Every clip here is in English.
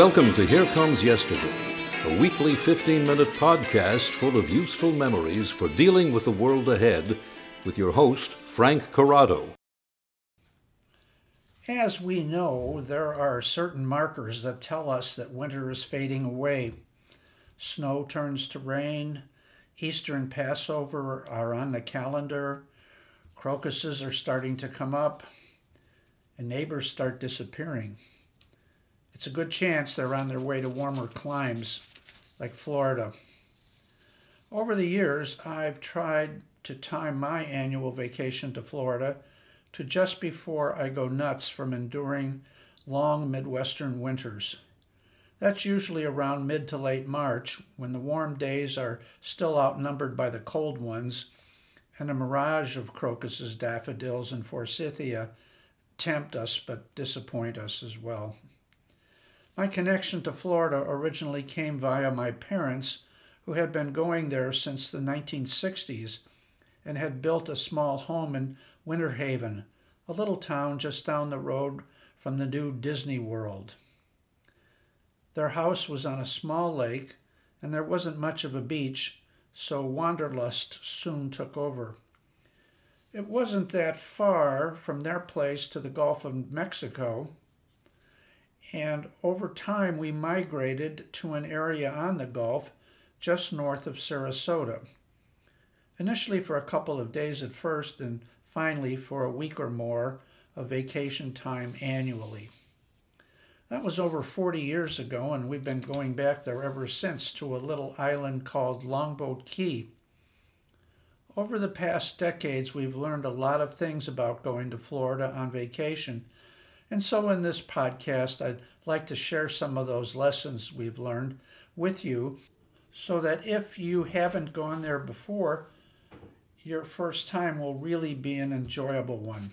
Welcome to Here Comes Yesterday, a weekly 15 minute podcast full of useful memories for dealing with the world ahead with your host, Frank Corrado. As we know, there are certain markers that tell us that winter is fading away. Snow turns to rain, Easter and Passover are on the calendar, crocuses are starting to come up, and neighbors start disappearing it's a good chance they're on their way to warmer climes like Florida. Over the years, I've tried to time my annual vacation to Florida to just before I go nuts from enduring long Midwestern winters. That's usually around mid to late March when the warm days are still outnumbered by the cold ones and a mirage of crocuses, daffodils, and forsythia tempt us but disappoint us as well. My connection to Florida originally came via my parents, who had been going there since the 1960s and had built a small home in Winter Haven, a little town just down the road from the new Disney World. Their house was on a small lake, and there wasn't much of a beach, so wanderlust soon took over. It wasn't that far from their place to the Gulf of Mexico, and over time we migrated to an area on the Gulf just north of Sarasota. Initially for a couple of days at first, and finally for a week or more of vacation time annually. That was over 40 years ago, and we've been going back there ever since to a little island called Longboat Key. Over the past decades, we've learned a lot of things about going to Florida on vacation and so, in this podcast, I'd like to share some of those lessons we've learned with you so that if you haven't gone there before, your first time will really be an enjoyable one.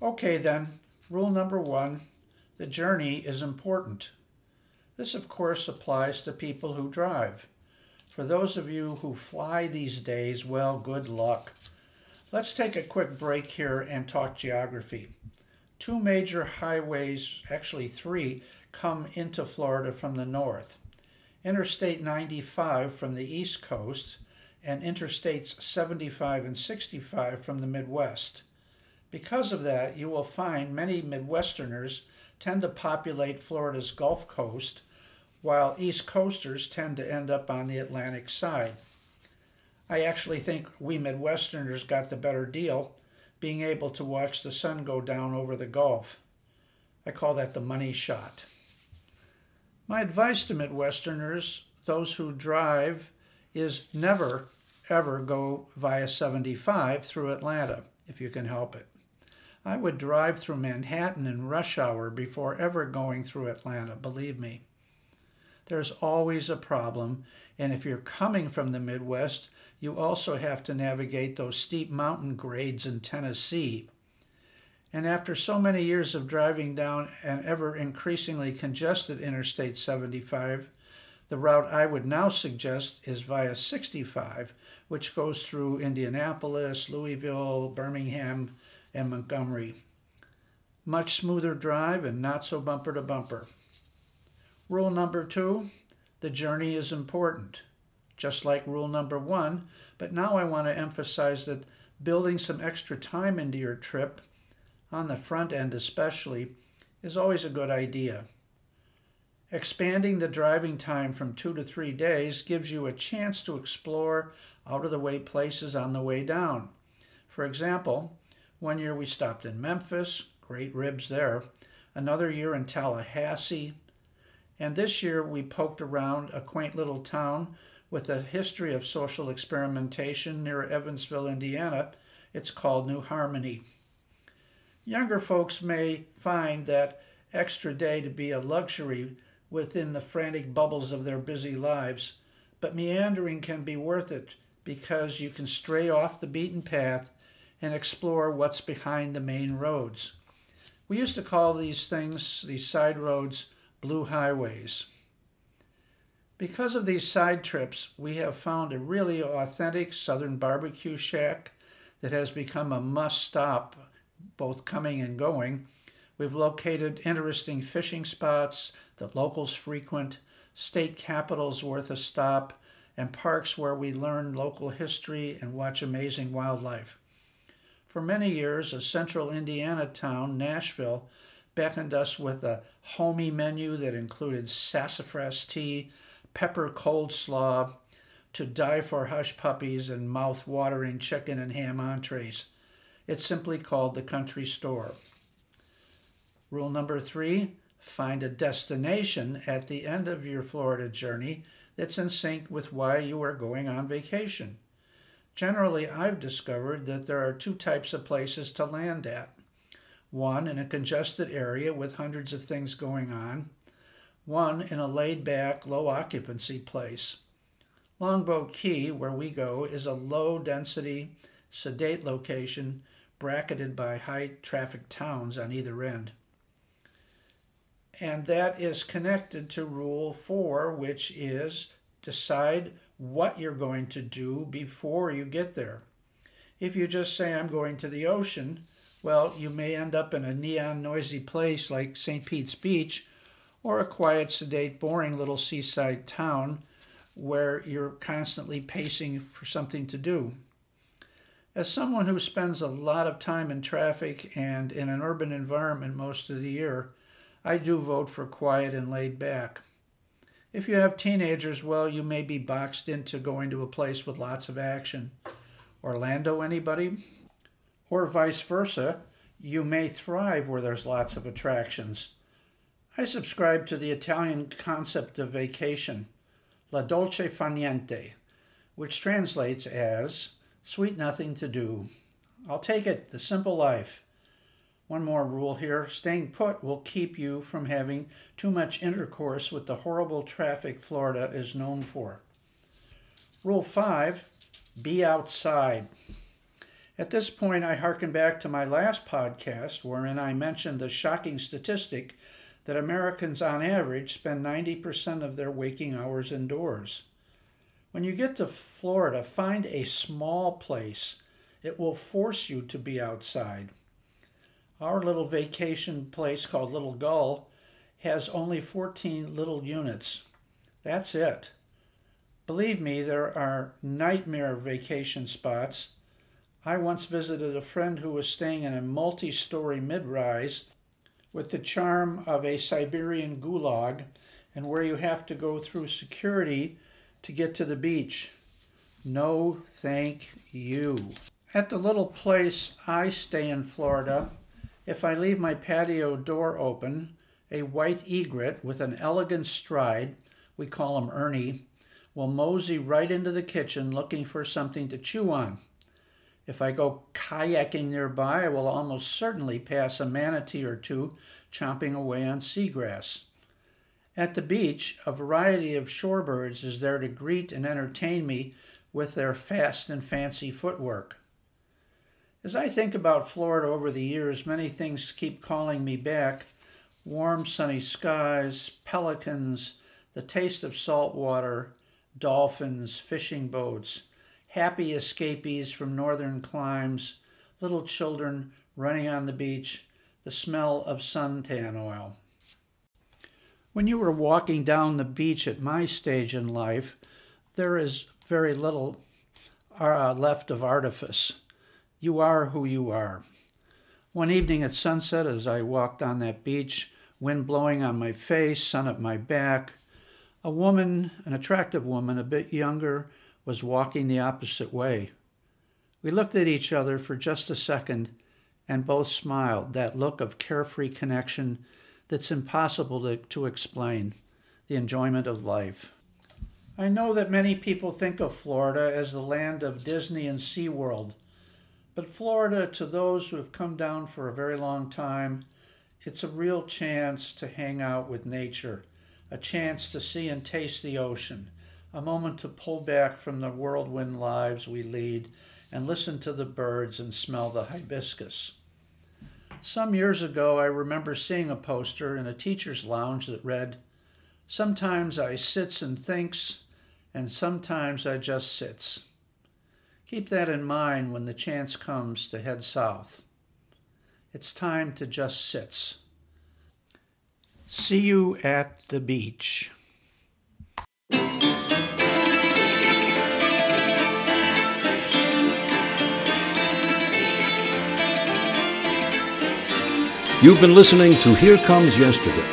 Okay, then, rule number one the journey is important. This, of course, applies to people who drive. For those of you who fly these days, well, good luck. Let's take a quick break here and talk geography two major highways, actually three, come into Florida from the north. Interstate 95 from the east coast and Interstates 75 and 65 from the Midwest. Because of that, you will find many Midwesterners tend to populate Florida's Gulf Coast, while East Coasters tend to end up on the Atlantic side. I actually think we Midwesterners got the better deal being able to watch the sun go down over the Gulf. I call that the money shot. My advice to Midwesterners, those who drive, is never, ever go via 75 through Atlanta if you can help it. I would drive through Manhattan in rush hour before ever going through Atlanta, believe me. There's always a problem, and if you're coming from the Midwest, you also have to navigate those steep mountain grades in Tennessee. And after so many years of driving down an ever increasingly congested Interstate 75, the route I would now suggest is via 65, which goes through Indianapolis, Louisville, Birmingham, and Montgomery. Much smoother drive and not so bumper to bumper. Rule number two the journey is important just like rule number one. But now I want to emphasize that building some extra time into your trip, on the front end especially, is always a good idea. Expanding the driving time from two to three days gives you a chance to explore out of the way places on the way down. For example, one year we stopped in Memphis, great ribs there, another year in Tallahassee, and this year we poked around a quaint little town with a history of social experimentation near Evansville, Indiana. It's called New Harmony. Younger folks may find that extra day to be a luxury within the frantic bubbles of their busy lives, but meandering can be worth it because you can stray off the beaten path and explore what's behind the main roads. We used to call these things, these side roads, blue highways. Because of these side trips, we have found a really authentic southern barbecue shack that has become a must stop both coming and going. We've located interesting fishing spots, that locals frequent, state capitals worth a stop, and parks where we learn local history and watch amazing wildlife. For many years, a central Indiana town, Nashville, beckoned us with a homey menu that included sassafras tea, pepper cold slaw, to die for hush puppies and mouth watering chicken and ham entrees. It's simply called the country store. Rule number three find a destination at the end of your Florida journey that's in sync with why you are going on vacation. Generally, I've discovered that there are two types of places to land at one in a congested area with hundreds of things going on, one in a laid back, low occupancy place. Longboat Key, where we go, is a low density, sedate location bracketed by high traffic towns on either end. And that is connected to Rule 4, which is decide what you're going to do before you get there. If you just say, I'm going to the ocean, well, you may end up in a neon noisy place like St. Pete's Beach or a quiet, sedate, boring little seaside town where you're constantly pacing for something to do. As someone who spends a lot of time in traffic and in an urban environment most of the year, I do vote for quiet and laid back. If you have teenagers, well, you may be boxed into going to a place with lots of action. Orlando, anybody? Or vice versa, you may thrive where there's lots of attractions. I subscribe to the Italian concept of vacation, la dolce far niente, which translates as sweet nothing to do. I'll take it, the simple life. One more rule here staying put will keep you from having too much intercourse with the horrible traffic Florida is known for. Rule 5 Be outside. At this point, I hearken back to my last podcast, wherein I mentioned the shocking statistic that Americans on average spend 90% of their waking hours indoors. When you get to Florida, find a small place. It will force you to be outside. Our little vacation place called Little Gull has only 14 little units. That's it. Believe me, there are nightmare vacation spots. I once visited a friend who was staying in a multi story mid rise with the charm of a Siberian gulag and where you have to go through security to get to the beach. No, thank you. At the little place I stay in Florida, if I leave my patio door open, a white egret with an elegant stride, we call him Ernie, will mosey right into the kitchen looking for something to chew on. If I go kayaking nearby, I will almost certainly pass a manatee or two chomping away on seagrass. At the beach, a variety of shorebirds is there to greet and entertain me with their fast and fancy footwork. As I think about Florida over the years, many things keep calling me back warm, sunny skies, pelicans, the taste of salt water, dolphins, fishing boats, happy escapees from northern climes, little children running on the beach, the smell of suntan oil. When you were walking down the beach at my stage in life, there is very little uh, left of artifice. You are who you are. One evening at sunset, as I walked on that beach, wind blowing on my face, sun at my back, a woman, an attractive woman, a bit younger, was walking the opposite way. We looked at each other for just a second and both smiled, that look of carefree connection that's impossible to, to explain, the enjoyment of life. I know that many people think of Florida as the land of Disney and SeaWorld, but Florida, to those who have come down for a very long time, it's a real chance to hang out with nature, a chance to see and taste the ocean, a moment to pull back from the whirlwind lives we lead and listen to the birds and smell the hibiscus. Some years ago, I remember seeing a poster in a teacher's lounge that read, Sometimes I sits and thinks, and sometimes I just sits. Keep that in mind when the chance comes to head south. It's time to just sits. See you at the beach. You've been listening to Here Comes Yesterday,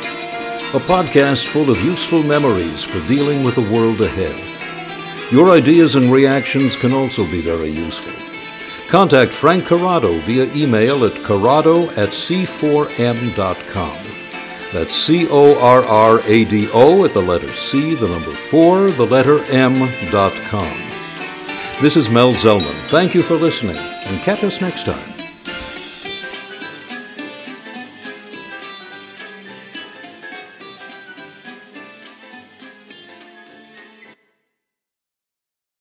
a podcast full of useful memories for dealing with the world ahead. Your ideas and reactions can also be very useful. Contact Frank Corrado via email at corrado at c4m.com. That's C O R R A D O at the letter C, the number 4, the letter M dot com. This is Mel Zellman. Thank you for listening, and catch us next time.